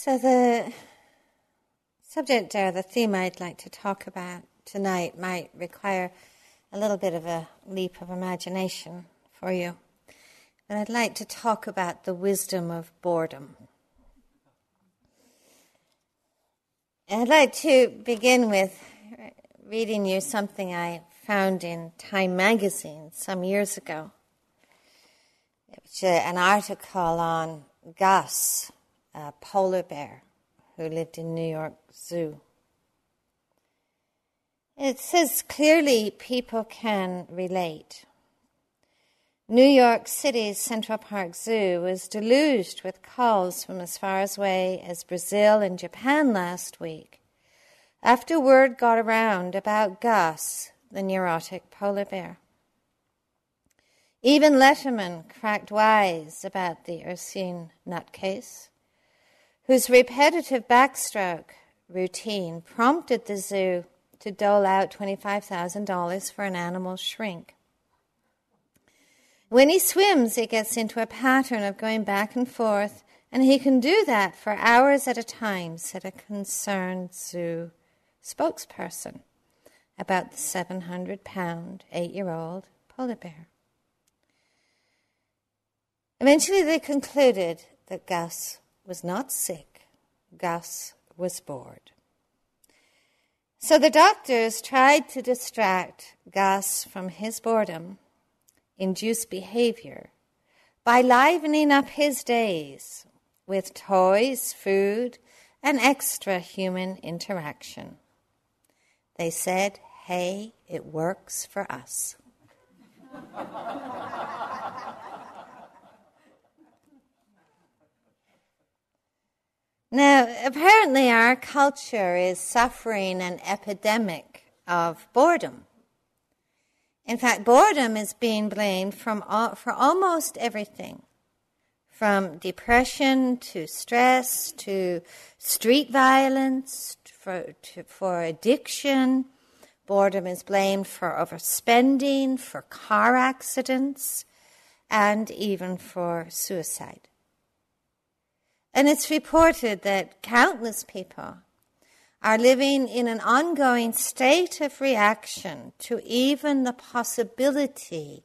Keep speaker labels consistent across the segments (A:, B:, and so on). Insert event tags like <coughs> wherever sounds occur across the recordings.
A: So, the subject or the theme I'd like to talk about tonight might require a little bit of a leap of imagination for you. But I'd like to talk about the wisdom of boredom. And I'd like to begin with reading you something I found in Time magazine some years ago. Which, uh, an article on Gus, a polar bear who lived in New York Zoo. It says clearly people can relate. New York City's Central Park Zoo was deluged with calls from as far away as Brazil and Japan last week after word got around about Gus, the neurotic polar bear. Even Letterman cracked wise about the Ursine nutcase, whose repetitive backstroke routine prompted the zoo to dole out $25,000 for an animal shrink. When he swims, he gets into a pattern of going back and forth, and he can do that for hours at a time, said a concerned zoo spokesperson about the 700 pound, eight year old polar bear. Eventually, they concluded that Gus was not sick, Gus was bored. So the doctors tried to distract Gus from his boredom induced behavior by livening up his days with toys, food, and extra human interaction. They said, hey, it works for us. <laughs> now, apparently, our culture is suffering an epidemic of boredom. In fact, boredom is being blamed from all, for almost everything from depression to stress to street violence for, to, for addiction. Boredom is blamed for overspending, for car accidents, and even for suicide. And it's reported that countless people are living in an ongoing state of reaction to even the possibility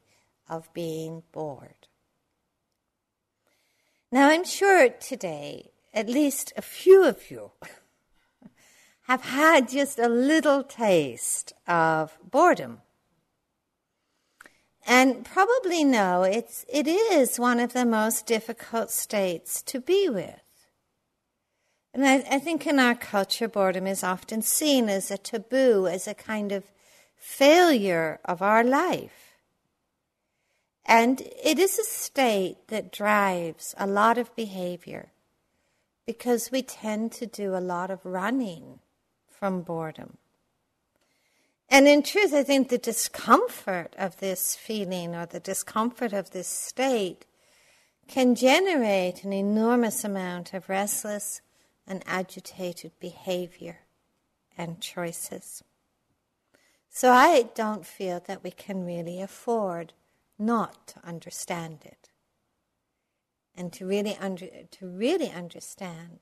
A: of being bored. Now, I'm sure today, at least a few of you <laughs> have had just a little taste of boredom. And probably know it's, it is one of the most difficult states to be with. And I, I think in our culture, boredom is often seen as a taboo, as a kind of failure of our life. And it is a state that drives a lot of behavior because we tend to do a lot of running from boredom. And in truth, I think the discomfort of this feeling or the discomfort of this state can generate an enormous amount of restless and agitated behavior and choices. So I don't feel that we can really afford not to understand it and to really, under, to really understand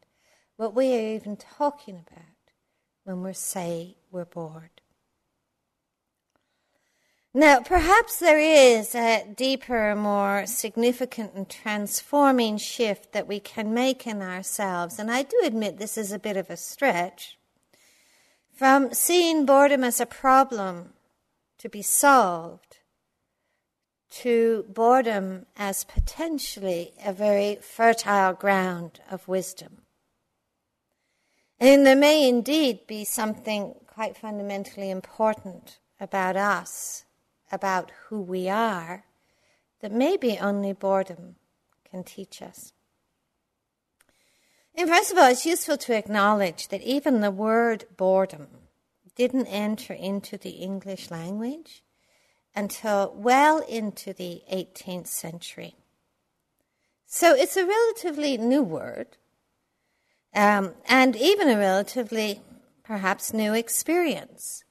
A: what we are even talking about when we say we're bored. Now, perhaps there is a deeper, more significant and transforming shift that we can make in ourselves, and I do admit this is a bit of a stretch. From seeing boredom as a problem to be solved to boredom as potentially a very fertile ground of wisdom. And there may indeed be something quite fundamentally important about us about who we are that maybe only boredom can teach us. And first of all, it's useful to acknowledge that even the word boredom didn't enter into the English language until well into the 18th century. So it's a relatively new word, um, and even a relatively perhaps new experience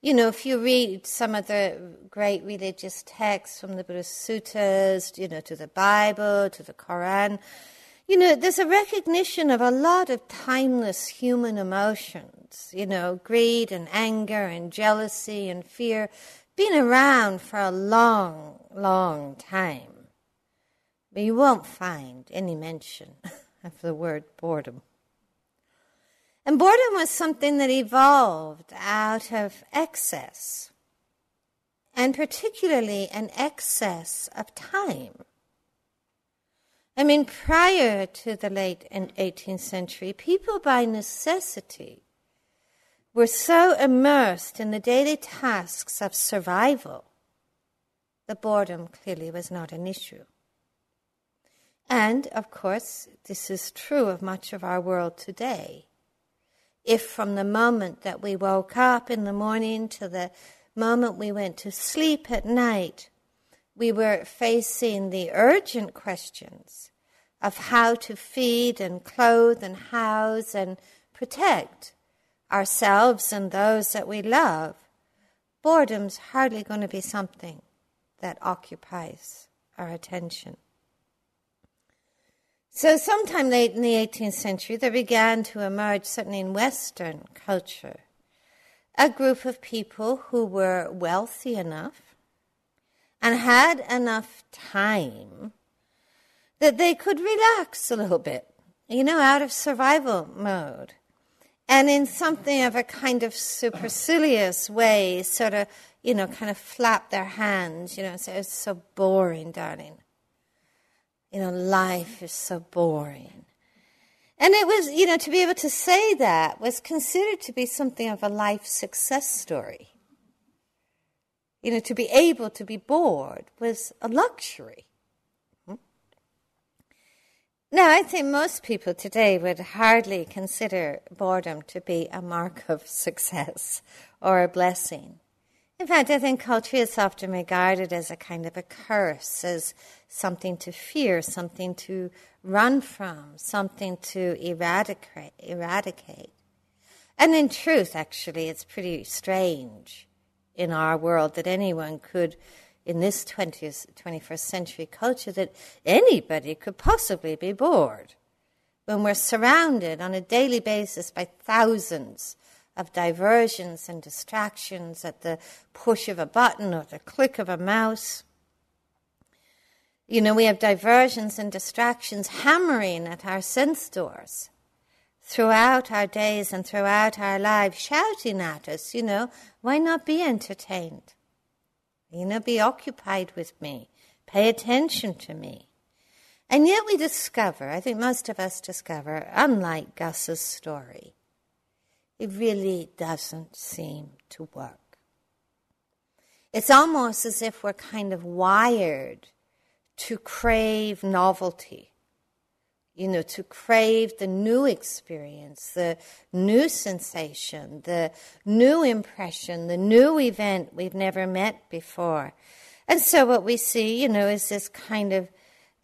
A: you know, if you read some of the great religious texts from the Buddhist suttas, you know, to the Bible, to the Quran, you know, there's a recognition of a lot of timeless human emotions, you know, greed and anger and jealousy and fear, been around for a long, long time. But you won't find any mention <laughs> of the word boredom. And boredom was something that evolved out of excess, and particularly an excess of time. I mean, prior to the late 18th century, people by necessity were so immersed in the daily tasks of survival that boredom clearly was not an issue. And, of course, this is true of much of our world today. If from the moment that we woke up in the morning to the moment we went to sleep at night, we were facing the urgent questions of how to feed and clothe and house and protect ourselves and those that we love, boredom's hardly going to be something that occupies our attention. So, sometime late in the 18th century, there began to emerge, certainly in Western culture, a group of people who were wealthy enough and had enough time that they could relax a little bit, you know, out of survival mode. And in something of a kind of supercilious way, sort of, you know, kind of flap their hands, you know, say, it's so boring, darling. You know, life is so boring. And it was, you know, to be able to say that was considered to be something of a life success story. You know, to be able to be bored was a luxury. Now, I think most people today would hardly consider boredom to be a mark of success or a blessing. In fact, I think culture is often regarded as a kind of a curse, as something to fear, something to run from, something to eradicate. eradicate. And in truth, actually, it's pretty strange in our world that anyone could in this 20th, 21st century culture that anybody could possibly be bored when we're surrounded on a daily basis by thousands of diversions and distractions at the push of a button or the click of a mouse. You know, we have diversions and distractions hammering at our sense doors throughout our days and throughout our lives, shouting at us, you know, why not be entertained? You know, be occupied with me. Pay attention to me. And yet we discover, I think most of us discover, unlike Gus's story, it really doesn't seem to work. It's almost as if we're kind of wired to crave novelty, you know, to crave the new experience, the new sensation, the new impression, the new event we've never met before. And so what we see, you know, is this kind of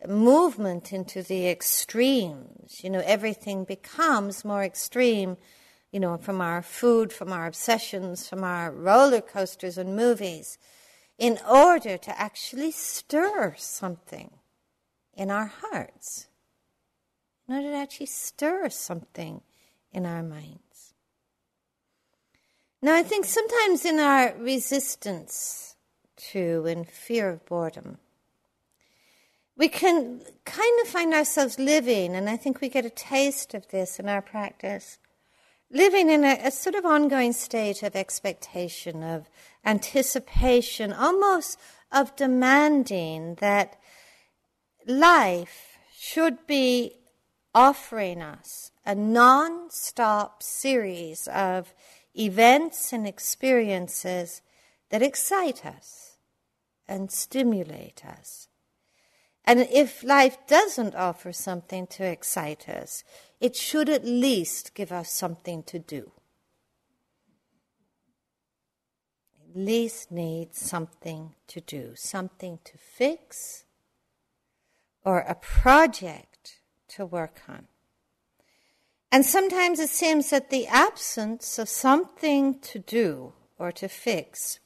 A: movement into the extremes. You know, everything becomes more extreme, you know, from our food, from our obsessions, from our roller coasters and movies, in order to actually stir something in our hearts in order to actually stir something in our minds. Now, I think sometimes in our resistance to and fear of boredom, we can kind of find ourselves living, and I think we get a taste of this in our practice, living in a, a sort of ongoing state of expectation, of anticipation, almost of demanding that life should be offering us a non stop series of events and experiences that excite us and stimulate us. And if life doesn't offer something to excite us, it should at least give us something to do. At least need something to do, something to fix, or a project to work on. And sometimes it seems that the absence of something to do or to fix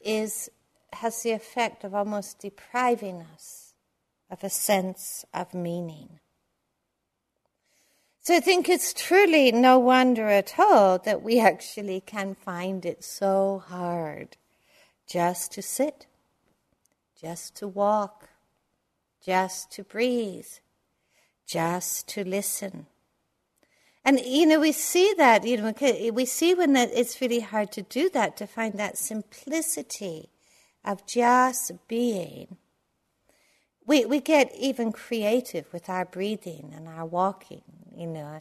A: is, has the effect of almost depriving us of a sense of meaning. So I think it's truly no wonder at all that we actually can find it so hard just to sit, just to walk, just to breathe, just to listen. And, you know, we see that, you know, we see when that it's really hard to do that, to find that simplicity of just being we, we get even creative with our breathing and our walking. You know,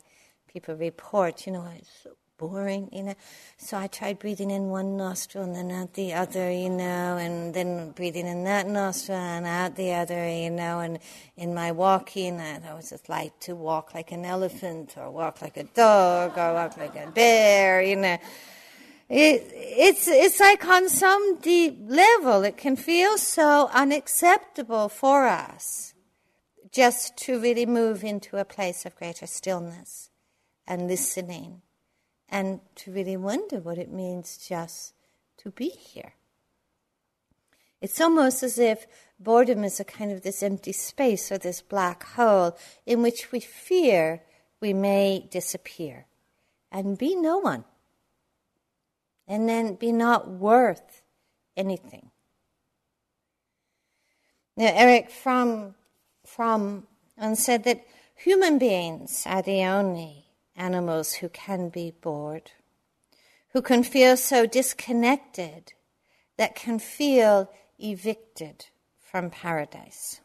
A: people report, you know, it's so boring, you know. So I tried breathing in one nostril and then out the other, you know, and then breathing in that nostril and out the other, you know. And in my walking, I was just like to walk like an elephant or walk like a dog or walk like a bear, you know. It, it's, it's like on some deep level, it can feel so unacceptable for us just to really move into a place of greater stillness and listening and to really wonder what it means just to be here. It's almost as if boredom is a kind of this empty space or this black hole in which we fear we may disappear and be no one and then be not worth anything. Now, Erich Fromm, Fromm um, said that human beings are the only animals who can be bored, who can feel so disconnected that can feel evicted from paradise.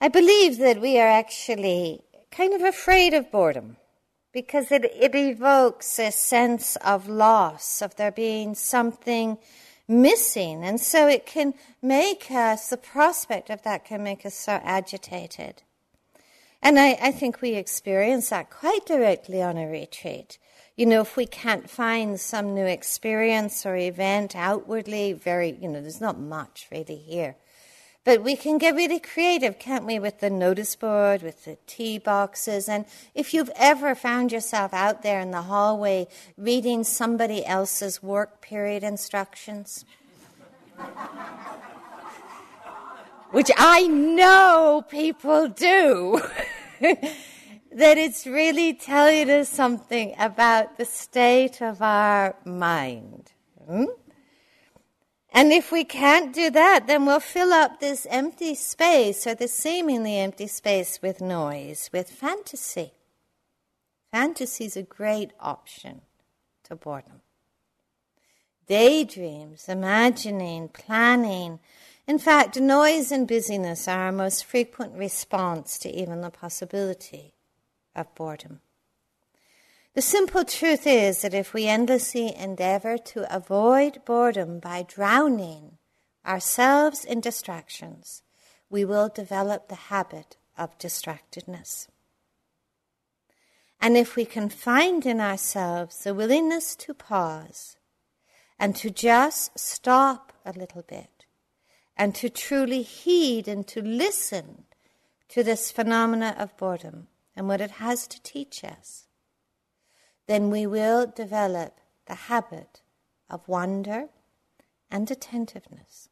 A: I believe that we are actually kind of afraid of boredom because it, it evokes a sense of loss, of there being something missing. And so it can make us, the prospect of that can make us so agitated. And I, I think we experience that quite directly on a retreat. You know, if we can't find some new experience or event outwardly, very, you know, there's not much really here. But we can get really creative, can't we, with the notice board, with the tea boxes. And if you've ever found yourself out there in the hallway reading somebody else's work period instructions, <laughs> which I know people do, <laughs> that it's really telling us something about the state of our mind. Hmm? And if we can't do that, then we'll fill up this empty space or this seemingly empty space with noise, with fantasy. Fantasy is a great option to boredom. Daydreams, imagining, planning. In fact, noise and busyness are our most frequent response to even the possibility of boredom. The simple truth is that if we endlessly endeavor to avoid boredom by drowning ourselves in distractions, we will develop the habit of distractedness. And if we can find in ourselves the willingness to pause and to just stop a little bit and to truly heed and to listen to this phenomena of boredom and what it has to teach us, then we will develop the habit of wonder and attentiveness.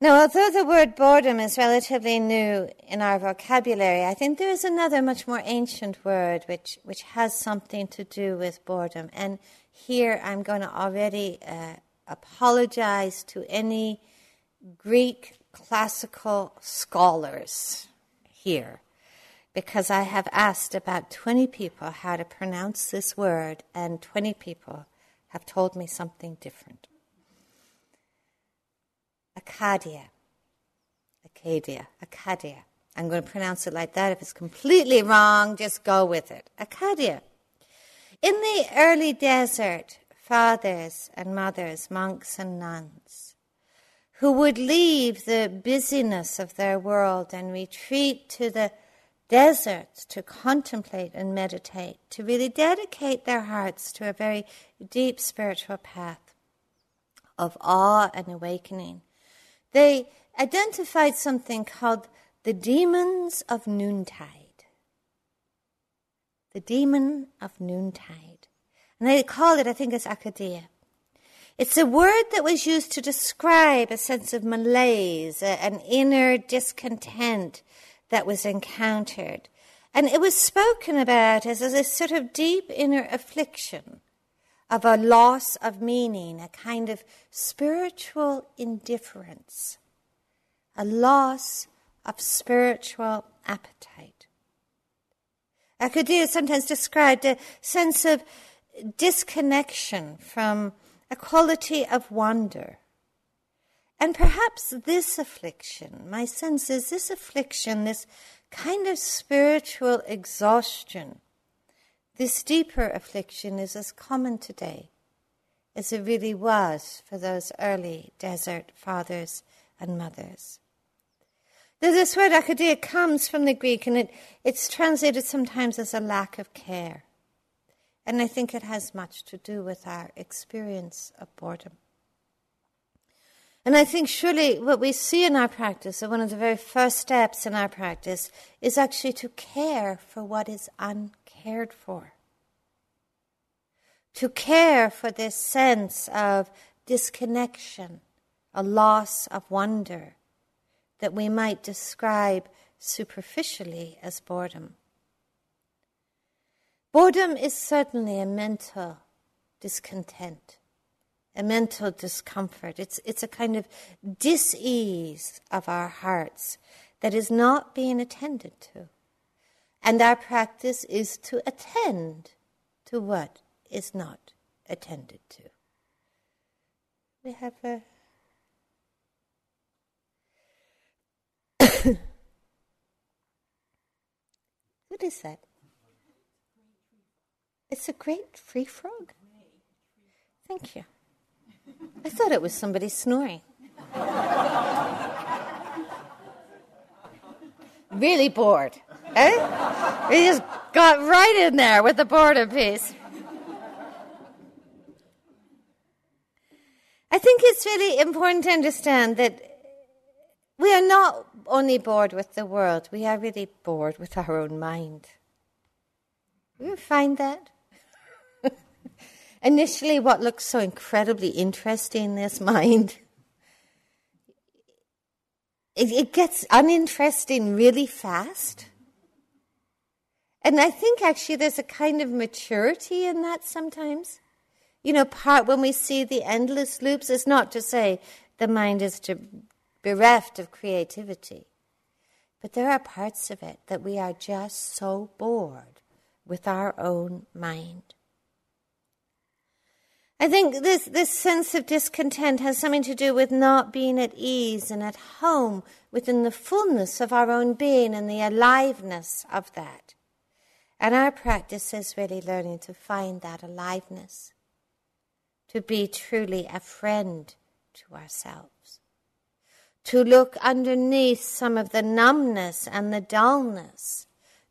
A: Now, although the word boredom is relatively new in our vocabulary, I think there is another much more ancient word which, which has something to do with boredom. And here I'm going to already uh, apologize to any Greek classical scholars here because I have asked about 20 people how to pronounce this word, and 20 people have told me something different. Acadia. Acadia. Acadia. I'm going to pronounce it like that. If it's completely wrong, just go with it. Acadia. In the early desert, fathers and mothers, monks and nuns, who would leave the busyness of their world and retreat to the deserts to contemplate and meditate, to really dedicate their hearts to a very deep spiritual path of awe and awakening. They identified something called the demons of noontide. The demon of noontide. And they call it, I think it's Acadia. It's a word that was used to describe a sense of malaise, an inner discontent that was encountered. And it was spoken about as, a sort of deep inner affliction of a loss of meaning, a kind of spiritual indifference, a loss of spiritual appetite. Akadea sometimes described a sense of disconnection from a quality of wonder. And perhaps this affliction, my sense is this affliction, this kind of spiritual exhaustion, this deeper affliction is as common today as it really was for those early desert fathers and mothers. This word akadia comes from the Greek and it, it's translated sometimes as a lack of care. And I think it has much to do with our experience of boredom. And I think surely what we see in our practice, or one of the very first steps in our practice, is actually to care for what is uncared for. To care for this sense of disconnection, a loss of wonder that we might describe superficially as boredom. Boredom is certainly a mental discontent, a mental discomfort. It's, it's a kind of dis-ease of our hearts that is not being attended to. And our practice is to attend to what is not attended to. We have a <coughs> what is that? It's a great tree frog. Thank you. I thought it was somebody snoring. really bored. Eh? He just got right in there with the boredom piece. I think it's really important to understand that we are not only bored with the world, we are really bored with our own mind. You find that? <laughs> initially what looks so incredibly interesting in this <laughs> mind, it, it gets uninteresting really fast. And I think actually there's a kind of maturity in that sometimes. You know, part when we see the endless loops, it's not to say the mind is to bereft of creativity. But there are parts of it that we are just so bored with our own mind. I think this, this sense of discontent has something to do with not being at ease and at home within the fullness of our own being and the aliveness of that. And our practice is really learning to find that aliveness, to be truly a friend to ourselves, to look underneath some of the numbness and the dullness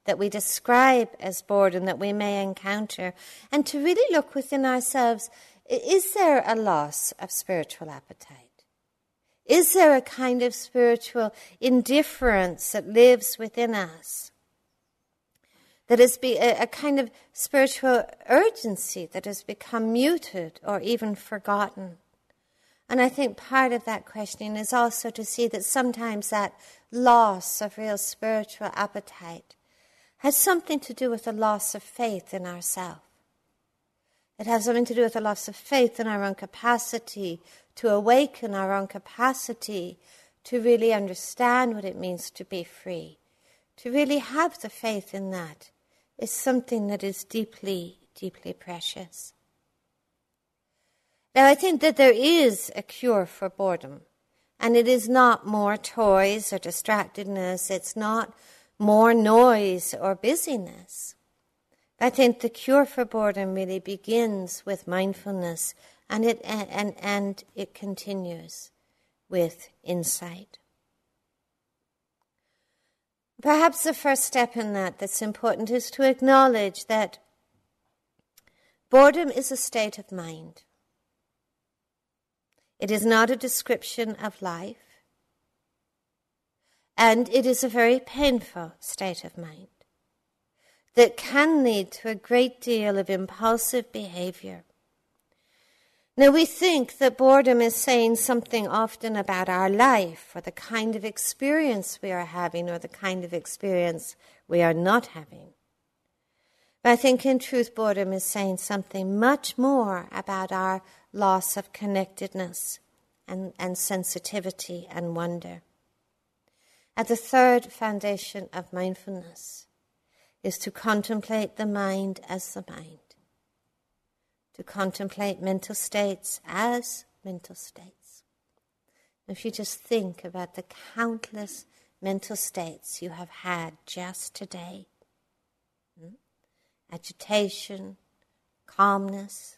A: that we describe as boredom that we may encounter, and to really look within ourselves is there a loss of spiritual appetite? Is there a kind of spiritual indifference that lives within us? That is be a, a kind of spiritual urgency that has become muted or even forgotten. And I think part of that questioning is also to see that sometimes that loss of real spiritual appetite has something to do with a loss of faith in ourselves. It has something to do with a loss of faith in our own capacity to awaken our own capacity to really understand what it means to be free. To really have the faith in that is something that is deeply, deeply precious. Now, I think that there is a cure for boredom, and it is not more toys or distractedness, it's not more noise or busyness. I think the cure for boredom really begins with mindfulness and it, and, and it continues with insight. Perhaps the first step in that that's important is to acknowledge that boredom is a state of mind. It is not a description of life, and it is a very painful state of mind that can lead to a great deal of impulsive behavior. Now, we think that boredom is saying something often about our life or the kind of experience we are having or the kind of experience we are not having. But I think in truth, boredom is saying something much more about our loss of connectedness and, and sensitivity and wonder. At the third foundation of mindfulness is to contemplate the mind as the mind to contemplate mental states as mental states. If you just think about the countless mental states you have had just today hmm? agitation, calmness,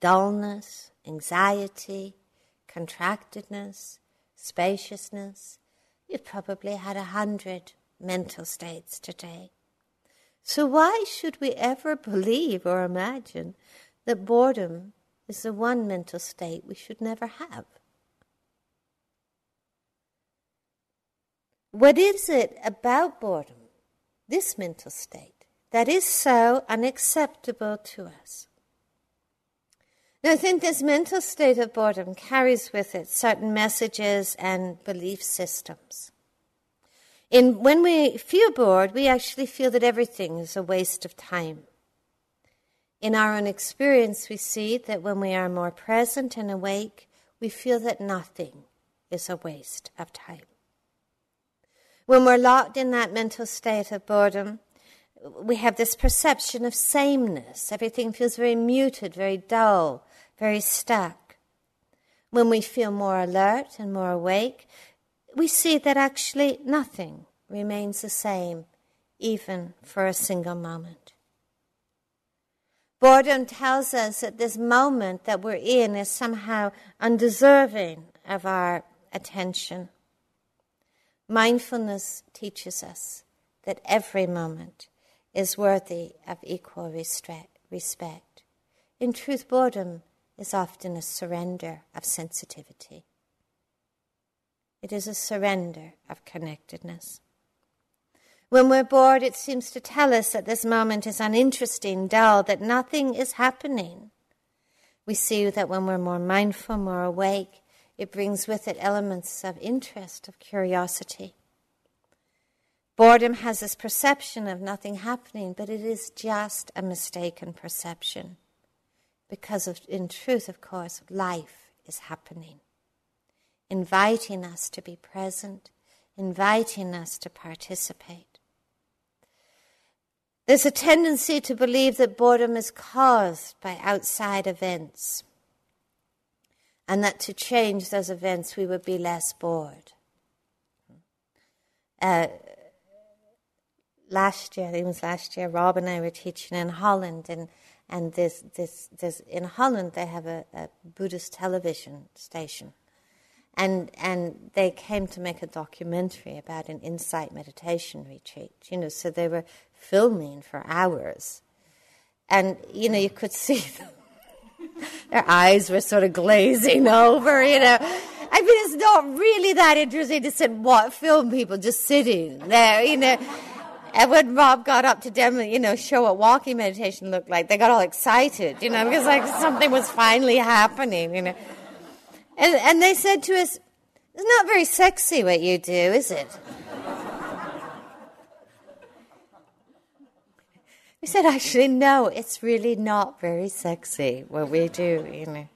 A: dullness, anxiety, contractedness, spaciousness. You've probably had a hundred mental states today. So, why should we ever believe or imagine that boredom is the one mental state we should never have. What is it about boredom, this mental state, that is so unacceptable to us? Now, I think this mental state of boredom carries with it certain messages and belief systems. In, when we feel bored, we actually feel that everything is a waste of time. In our own experience, we see that when we are more present and awake, we feel that nothing is a waste of time. When we're locked in that mental state of boredom, we have this perception of sameness. Everything feels very muted, very dull, very stuck. When we feel more alert and more awake, we see that actually nothing remains the same, even for a single moment. Boredom tells us that this moment that we're in is somehow undeserving of our attention. Mindfulness teaches us that every moment is worthy of equal respect. In truth, boredom is often a surrender of sensitivity. It is a surrender of connectedness. When we're bored, it seems to tell us that this moment is uninteresting, dull, that nothing is happening. We see that when we're more mindful, more awake, it brings with it elements of interest, of curiosity. Boredom has this perception of nothing happening, but it is just a mistaken perception. Because, of, in truth, of course, life is happening, inviting us to be present, inviting us to participate. There's a tendency to believe that boredom is caused by outside events, and that to change those events we would be less bored. Uh, last year, I think it was last year, Rob and I were teaching in Holland, and and this this this in Holland they have a, a Buddhist television station, and and they came to make a documentary about an insight meditation retreat. You know, so they were filming for hours. And, you know, you could see <laughs> them. Their eyes were sort of glazing <laughs> over, you know. I mean, it's not really that interesting to sit what film people just sitting there, you know. And when Rob got up to demo, you know, show what walking meditation looked like, they got all excited, you know, because like something was finally happening, you know. And and they said to us, "It's not very sexy what you do, is it?" We said, actually, no, it's really not very sexy what we do, you know.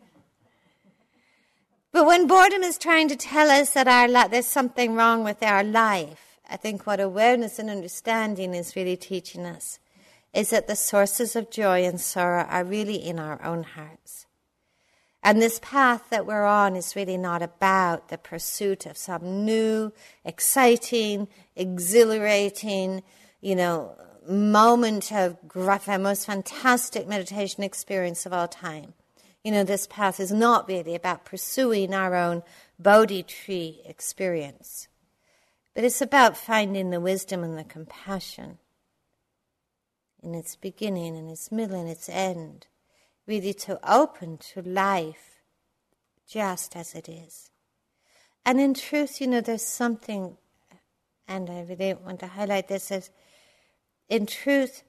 A: But when boredom is trying to tell us that our li- there's something wrong with our life, I think what awareness and understanding is really teaching us is that the sources of joy and sorrow are really in our own hearts. And this path that we're on is really not about the pursuit of some new, exciting, exhilarating, you know, moment of most fantastic meditation experience of all time. You know, this path is not really about pursuing our own Bodhi tree experience, but it's about finding the wisdom and the compassion in its beginning in its middle and its end, really to open to life just as it is. And in truth, you know, there's something, and I really want to highlight this as in truth,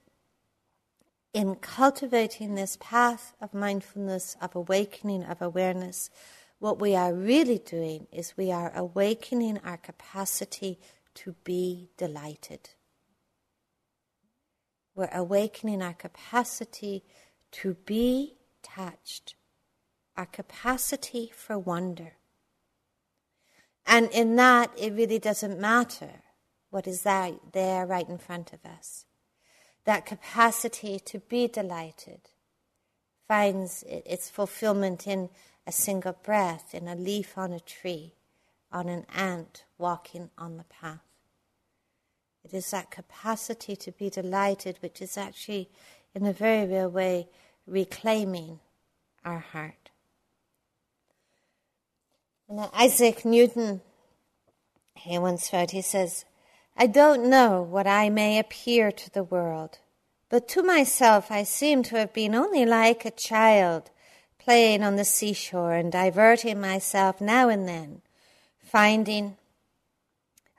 A: in cultivating this path of mindfulness, of awakening, of awareness, what we are really doing is we are awakening our capacity to be delighted. We're awakening our capacity to be touched, our capacity for wonder. And in that, it really doesn't matter what is there, right in front of us. That capacity to be delighted finds its fulfillment in a single breath, in a leaf on a tree, on an ant walking on the path. It is that capacity to be delighted which is actually, in a very real way, reclaiming our heart. And Isaac Newton, he once wrote, he says, I don't know what I may appear to the world, but to myself I seem to have been only like a child playing on the seashore and diverting myself now and then, finding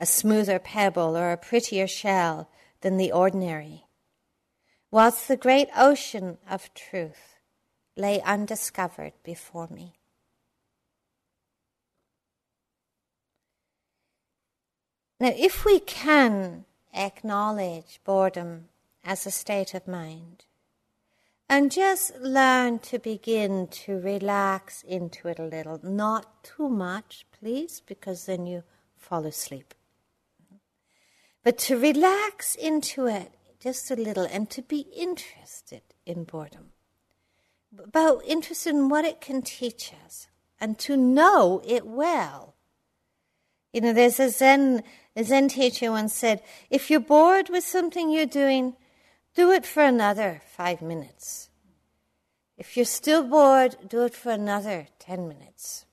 A: a smoother pebble or a prettier shell than the ordinary, whilst the great ocean of truth lay undiscovered before me. Now, if we can acknowledge boredom as a state of mind and just learn to begin to relax into it a little, not too much, please, because then you fall asleep. But to relax into it just a little and to be interested in boredom, about interested in what it can teach us and to know it well. You know, there's a Zen a Zen teacher once said, if you're bored with something you're doing, do it for another five minutes. If you're still bored, do it for another 10 minutes.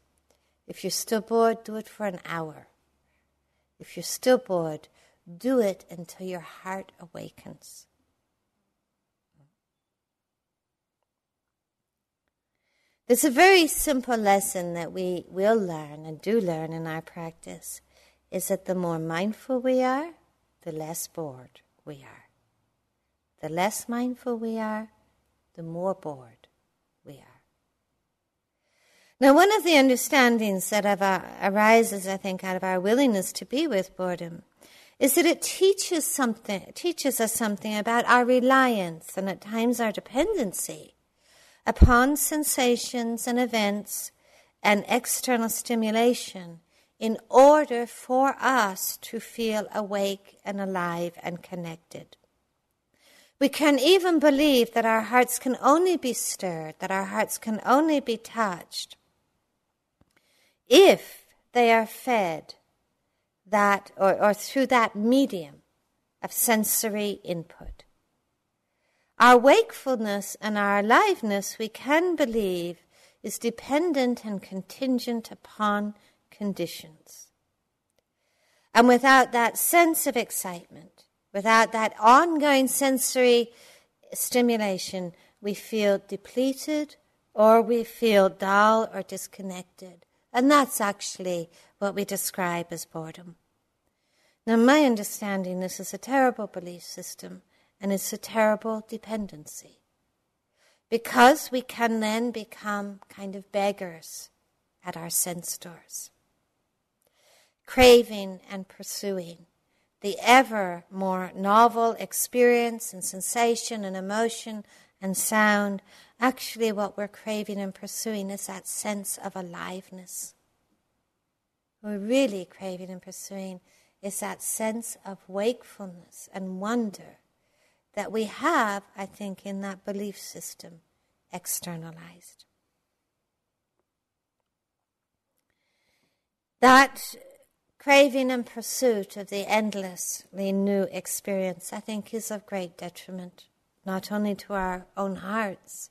A: If you're still bored, do it for an hour. If you're still bored, do it until your heart awakens. There's a very simple lesson that we will learn and do learn in our practice is that the more mindful we are, the less bored we are. The less mindful we are, the more bored we are. Now, one of the understandings that uh, arises, I think, out of our willingness to be with boredom is that it teaches something, teaches us something about our reliance and at times our dependency upon sensations and events and external stimulation in order for us to feel awake and alive and connected. We can even believe that our hearts can only be stirred, that our hearts can only be touched if they are fed that or, or through that medium of sensory input. Our wakefulness and our aliveness, we can believe, is dependent and contingent upon conditions. And without that sense of excitement, without that ongoing sensory stimulation, we feel depleted or we feel dull or disconnected. And that's actually what we describe as boredom. Now, my understanding, this is a terrible belief system and it's a terrible dependency. Because we can then become kind of beggars at our sense doors craving and pursuing the ever more novel experience and sensation and emotion and sound. Actually, what we're craving and pursuing is that sense of aliveness. What we're really craving and pursuing is that sense of wakefulness and wonder that we have, I think, in that belief system externalized. That craving and pursuit of the endlessly new experience, I think, is of great detriment, not only to our own hearts,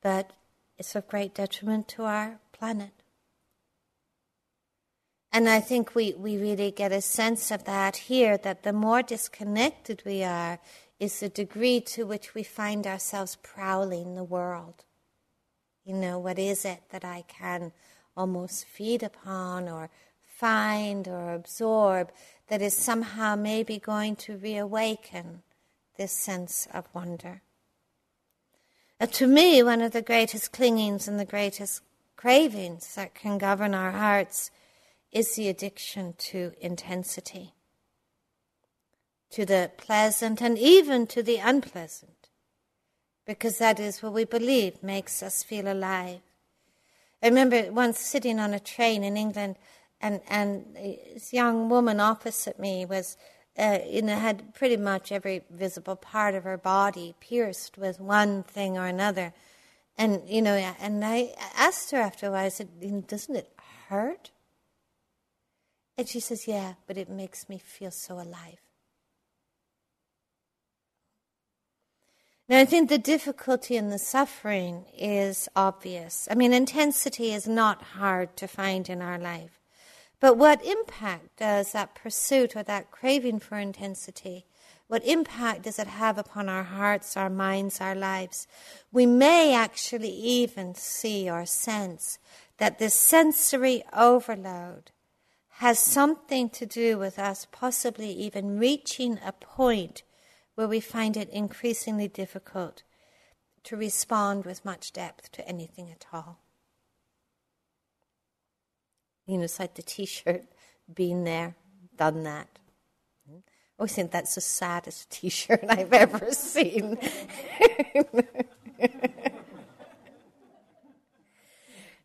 A: but it's of great detriment to our planet. And I think we, we really get a sense of that here that the more disconnected we are, is the degree to which we find ourselves prowling the world. You know, what is it that I can almost feed upon or find or absorb that is somehow maybe going to reawaken this sense of wonder. Uh, to me, one of the greatest clingings and the greatest cravings that can govern our hearts is the addiction to intensity, to the pleasant and even to the unpleasant, because that is what we believe makes us feel alive. I remember once sitting on a train in England, and and this young woman opposite me was uh, you know, had pretty much every visible part of her body pierced with one thing or another. And, you know, and I asked her after a while, I said, doesn't it hurt? And she says, yeah, but it makes me feel so alive. Now, I think the difficulty and the suffering is obvious. I mean, intensity is not hard to find in our life. But what impact does that pursuit or that craving for intensity, what impact does it have upon our hearts, our minds, our lives? We may actually even see or sense that this sensory overload has something to do with us possibly even reaching a point where we find it increasingly difficult to respond with much depth to anything at all you know, like the T-shirt, been there, done that. I always think that's the saddest <laughs> T-shirt I've ever seen. <laughs>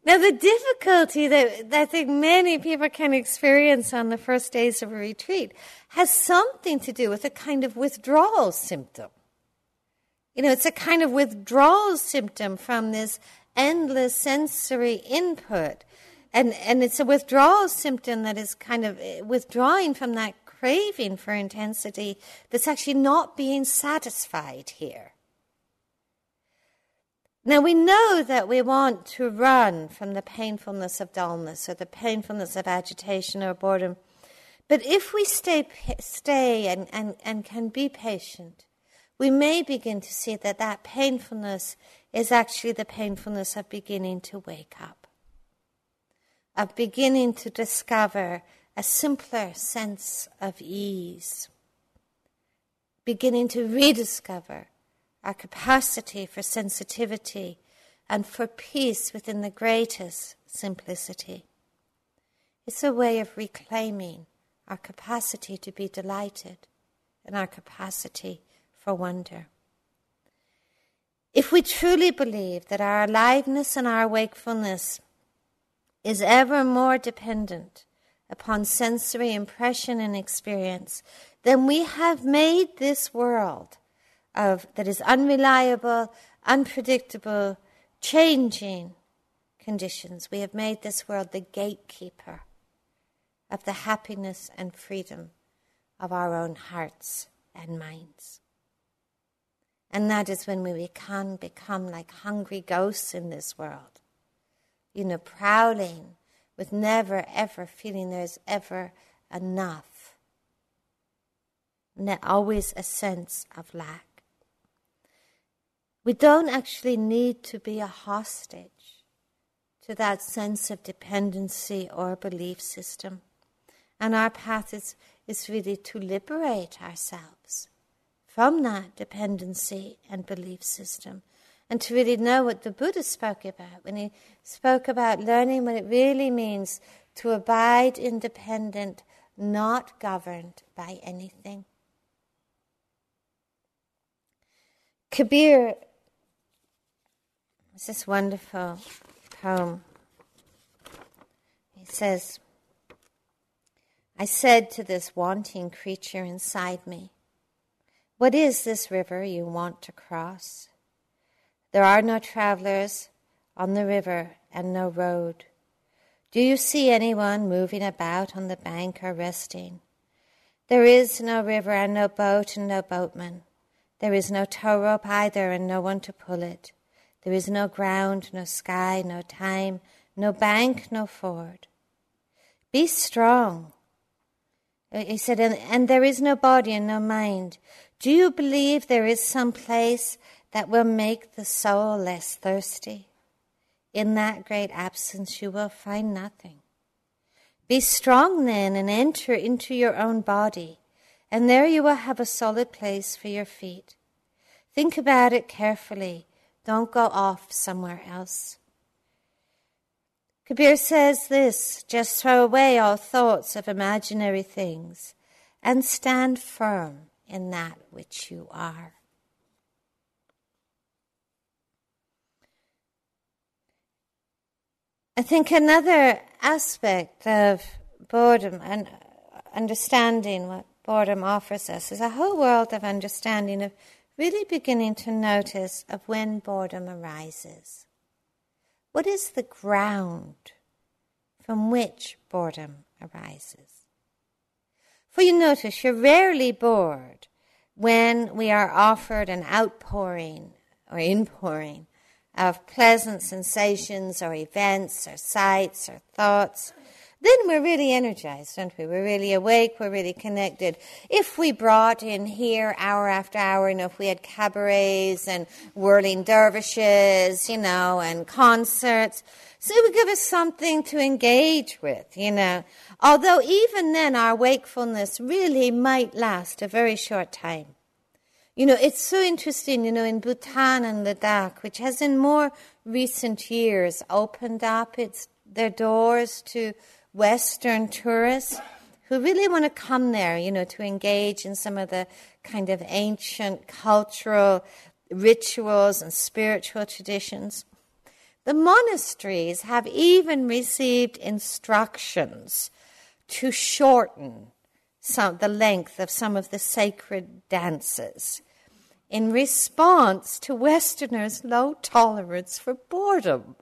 A: now, the difficulty that, that I think many people can experience on the first days of a retreat has something to do with a kind of withdrawal symptom. You know, it's a kind of withdrawal symptom from this endless sensory input and and it's a withdrawal symptom that is kind of eh, withdrawing from that craving for intensity that's actually not being satisfied here. Now we know that we want to run from the painfulness of dullness or the painfulness of agitation or boredom. But if we stay, stay and, and, and can be patient, we may begin to see that that painfulness is actually the painfulness of beginning to wake up of beginning to discover a simpler sense of ease, beginning to rediscover our capacity for sensitivity and for peace within the greatest simplicity. It's a way of reclaiming our capacity to be delighted and our capacity for wonder. If we truly believe that our aliveness and our wakefulness is ever more dependent upon sensory impression and experience, then we have made this world of that is unreliable, unpredictable, changing conditions. We have made this world the gatekeeper of the happiness and freedom of our own hearts and minds. And that is when we can become like hungry ghosts in this world you know, prowling with never ever feeling there's ever enough. And always a sense of lack. We don't actually need to be a hostage to that sense of dependency or belief system. And our path is, is really to liberate ourselves from that dependency and belief system and to really know what the Buddha spoke about when he spoke about learning what it really means to abide independent, not governed by anything. Kabir has this wonderful poem. He says, I said to this wanting creature inside me, What is this river you want to cross? There are no travelers on the river and no road. Do you see anyone moving about on the bank or resting? There is no river and no boat and no boatman. There is no tow rope either and no one to pull it. There is no ground, no sky, no time, no bank, no ford. Be strong. Uh, he said, and, and there is no body and no mind. Do you believe there is some place that will make the soul less thirsty. In that great absence, you will find nothing. Be strong then and enter into your own body, and there you will have a solid place for your feet. Think about it carefully. Don't go off somewhere else. Kabir says this just throw away all thoughts of imaginary things and stand firm in that which you are. I think another aspect of boredom and understanding what boredom offers us is a whole world of understanding of really beginning to notice of when boredom arises. What is the ground from which boredom arises? For you notice you're rarely bored when we are offered an outpouring or inpouring of pleasant sensations or events or sights or thoughts then we're really energized, aren't we? We're really awake, we're really connected. If we brought in here hour after hour, you know, if we had cabarets and whirling dervishes, you know, and concerts, so it would give us something to engage with, you know. Although even then our wakefulness really might last a very short time. You know, it's so interesting, you know, in Bhutan and Ladakh, which has in more recent years opened up its their doors to Western tourists who really want to come there, you know, to engage in some of the kind of ancient cultural rituals and spiritual traditions. The monasteries have even received instructions to shorten some, the length of some of the sacred dances in response to Westerners' low tolerance for boredom.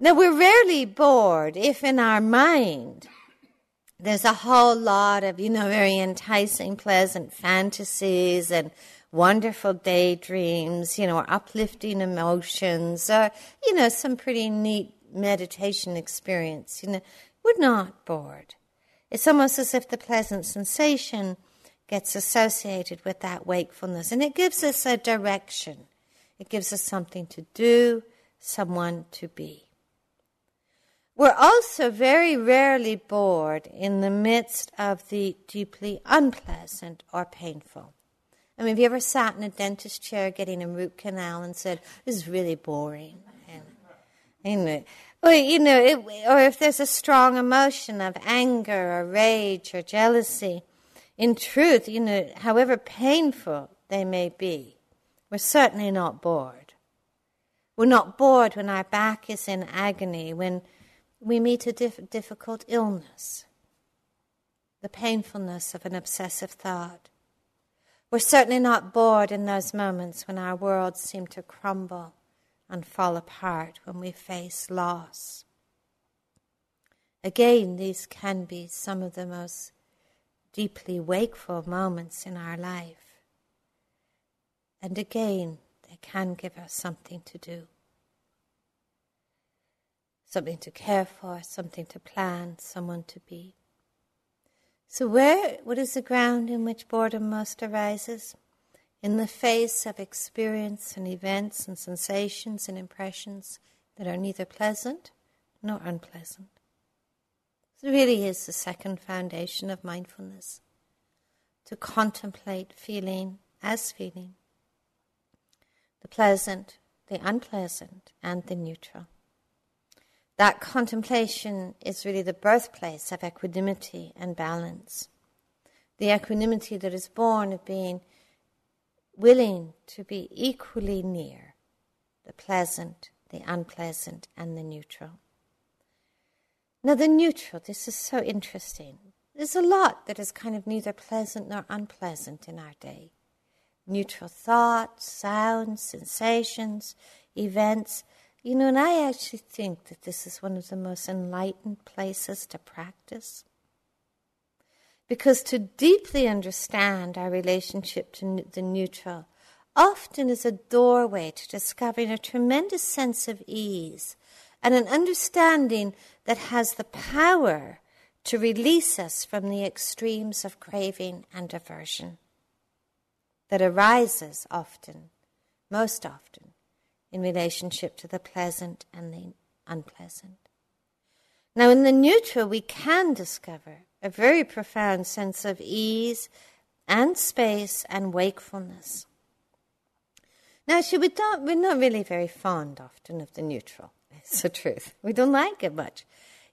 A: Now, we're rarely bored if in our mind there's a whole lot of, you know, very enticing, pleasant fantasies and wonderful daydreams, you know, or uplifting emotions, or, you know, some pretty neat meditation experience. You know, we're not bored. It's almost as if the pleasant sensation gets associated with that wakefulness, and it gives us a direction. It gives us something to do, someone to be. We're also very rarely bored in the midst of the deeply unpleasant or painful. I mean, have you ever sat in a dentist chair getting a root canal and said, "This is really boring"? And, and or you know, it, or if there's a strong emotion of anger or rage or jealousy, in truth, you know, however painful they may be, we're certainly not bored. We're not bored when our back is in agony, when we meet a dif- difficult illness, the painfulness of an obsessive thought. We're certainly not bored in those moments when our worlds seem to crumble and fall apart, when we face loss. Again, these can be some of the most deeply wakeful moments in our life. And again, they can give us something to do something to care for, something to plan, someone to be. So, where, what is the ground in which boredom most arises? In the face of experience and events and sensations and impressions that are neither pleasant nor unpleasant. It really is the second foundation of mindfulness to contemplate feeling as feeling, the pleasant, the unpleasant, and the neutral. That contemplation is really the birthplace of equanimity and balance. The equanimity that is born of being willing to be equally near the pleasant, the unpleasant, and the neutral. Now, the neutral, this is so interesting. There's a lot that is kind of neither pleasant nor unpleasant in our day. Neutral thoughts, sounds, sensations, events you know, and I actually think that this is one of the most enlightened places to practice. Because to deeply understand our relationship to the neutral often is a doorway to discovering a tremendous sense of ease and an understanding that has the power to release us from the extremes of craving and aversion that arises often, most often, in relationship to the pleasant and the unpleasant. Now, in the neutral, we can discover a very profound sense of ease and space and wakefulness. Now, we don't, we're not really very fond often of the neutral. It's the truth. We don't like it much.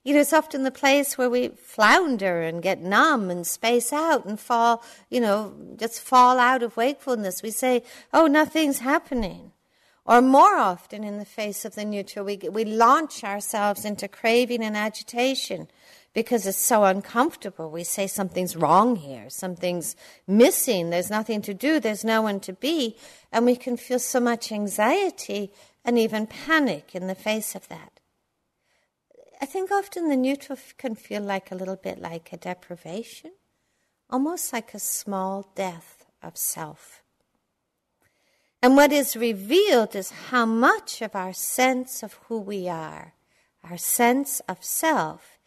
A: You know, it's often the place where we flounder and get numb and space out and fall, you know, just fall out of wakefulness. We say, oh, nothing's happening. Or more often, in the face of the neutral, we, we launch ourselves into craving and agitation because it's so uncomfortable. We say something's wrong here, something's missing, there's nothing to do, there's no one to be, and we can feel so much anxiety and even panic in the face of that. I think often the neutral can feel like a little bit like a deprivation, almost like a small death of self. And what is revealed is how much of our sense of who we are, our sense of self,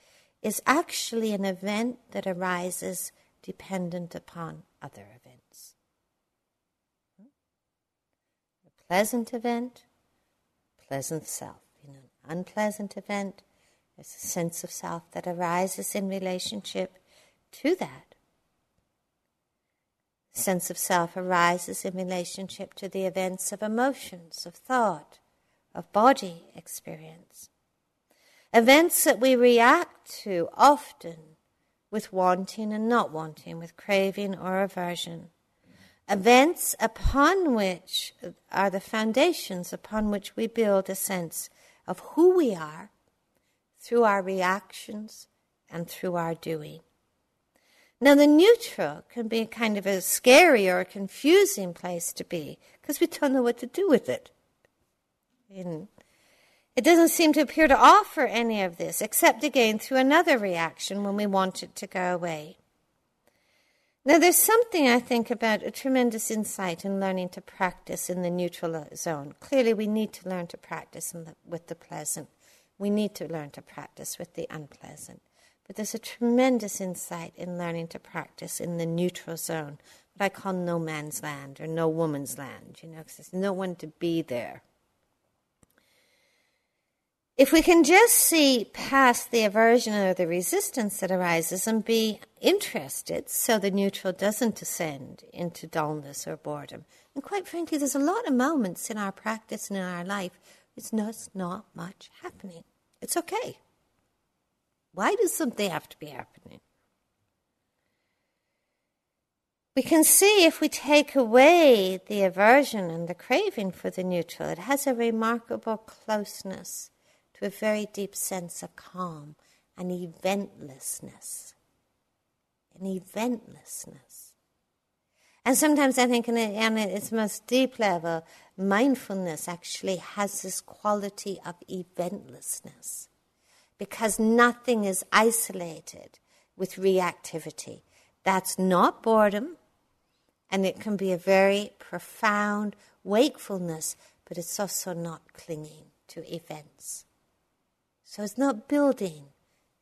A: is actually an event that arises dependent upon other events. A pleasant event, pleasant self. In an unpleasant event, there's a sense of self that arises in relationship to that sense of self arises in relationship to the events of emotions, of thought, of body experience. Events that we react to often with wanting and not wanting, with craving or aversion. Events upon which are the foundations upon which we build a sense of who we are through our reactions and through our doing. Now, the neutral can be kind of a scary or a confusing place to be because we don't know what to do with it. And it doesn't seem to appear to offer any of this, except again through another reaction when we want it to go away. Now, there's something I think about a tremendous insight in learning to practice in the neutral zone. Clearly, we need to learn to practice the, with the pleasant. We need to learn to practice with the unpleasant. But there's a tremendous insight in learning to practice in the neutral zone, what I call no man's land or no woman's land, you know, because there's no one to be there. If we can just see past the aversion or the resistance that arises and be interested so the neutral doesn't descend into dullness or boredom. And quite frankly, there's a lot of moments in our practice and in our life, it's just not much happening. It's okay. Why does something have to be happening? We can see if we take away the aversion and the craving for the neutral, it has a remarkable closeness to a very deep sense of calm and eventlessness. An eventlessness. And sometimes I think, on its most deep level, mindfulness actually has this quality of eventlessness because nothing is isolated with reactivity. That's not boredom, and it can be a very profound wakefulness, but it's also not clinging to events. So it's not building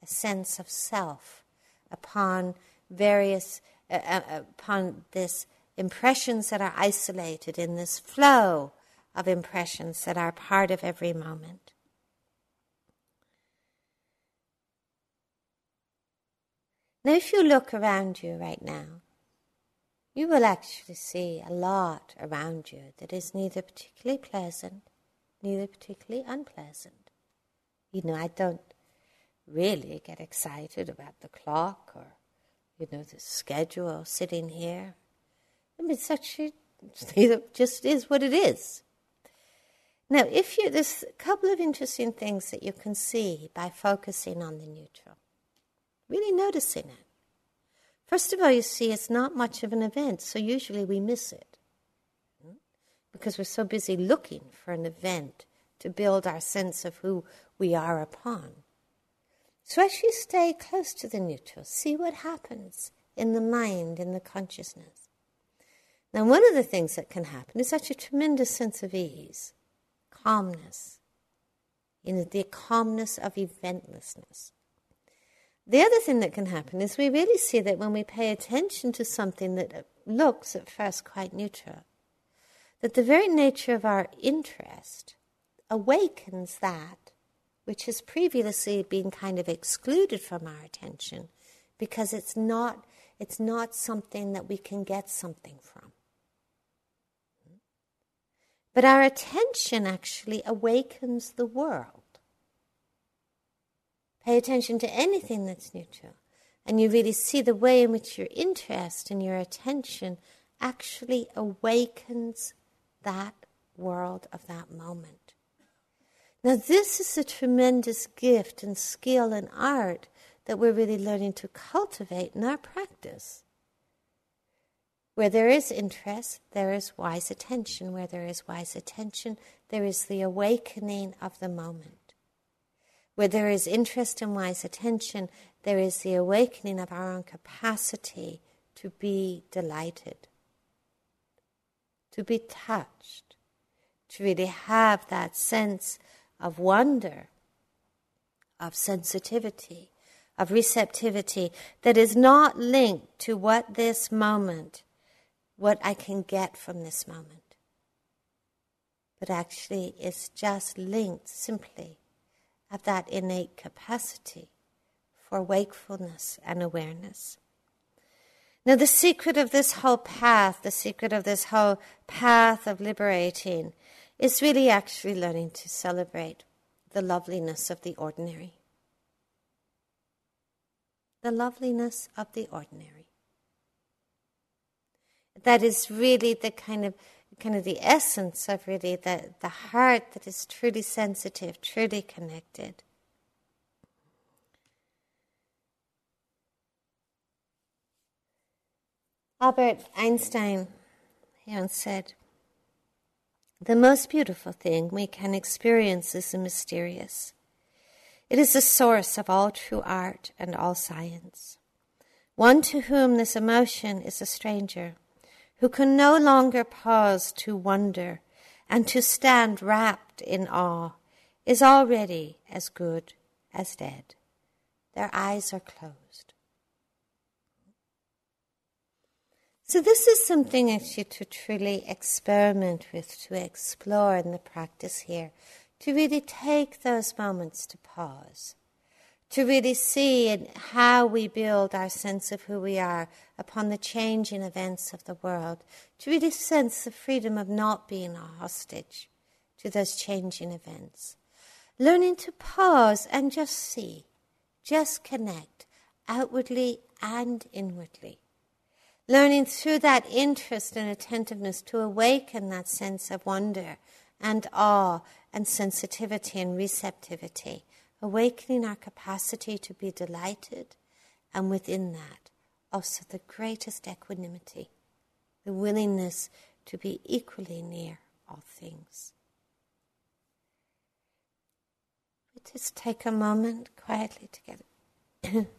A: a sense of self upon various, uh, uh, upon this impressions that are isolated in this flow of impressions that are part of every moment. Now, if you look around you right now, you will actually see a lot around you that is neither particularly pleasant, neither particularly unpleasant. You know, I don't really get excited about the clock or, you know, the schedule sitting here. I mean, actually <laughs> it just is what it is. Now, if you, there's a couple of interesting things that you can see by focusing on the neutral really noticing it. First of all, you see it's not much of an event, so usually we miss it hmm? because we're so busy looking for an event to build our sense of who we are upon. So as you stay close to the neutral, see what happens in the mind, in the consciousness. Now, one of the things that can happen is such a tremendous sense of ease, calmness, you know, the calmness of eventlessness. The other thing that can happen is we really see that when we pay attention to something that looks at first quite neutral, that the very nature of our interest awakens that which has previously been kind of excluded from our attention because it's not, it's not something that we can get something from. But our attention actually awakens the world. Pay attention to anything that's neutral, and you really see the way in which your interest and your attention actually awakens that world of that moment. Now, this is a tremendous gift and skill and art that we're really learning to cultivate in our practice. Where there is interest, there is wise attention. Where there is wise attention, there is the awakening of the moment. Where there is interest and wise attention, there is the awakening of our own capacity to be delighted, to be touched, to really have that sense of wonder, of sensitivity, of receptivity that is not linked to what this moment what I can get from this moment, but actually is just linked simply of that innate capacity for wakefulness and awareness. Now, the secret of this whole path, the secret of this whole path of liberating, is really actually learning to celebrate the loveliness of the ordinary. The loveliness of the ordinary that is really the kind of kind of the essence of really the, the heart that is truly sensitive, truly connected. Albert Einstein once said, The most beautiful thing we can experience is the mysterious. It is the source of all true art and all science. One to whom this emotion is a stranger who can no longer pause to wonder and to stand wrapped in awe, is already as good as dead. Their eyes are closed. So, this is something actually to truly experiment with, to explore in the practice here, to really take those moments to pause to really see how we build our sense of who we are upon the changing events of the world, to really sense the freedom of not being a hostage to those changing events. Learning to pause and just see, just connect outwardly and inwardly. Learning through that interest and attentiveness to awaken that sense of wonder and awe and sensitivity and receptivity awakening our capacity to be delighted, and within that, also the greatest equanimity, the willingness to be equally near all things. We just take a moment quietly together. <clears throat>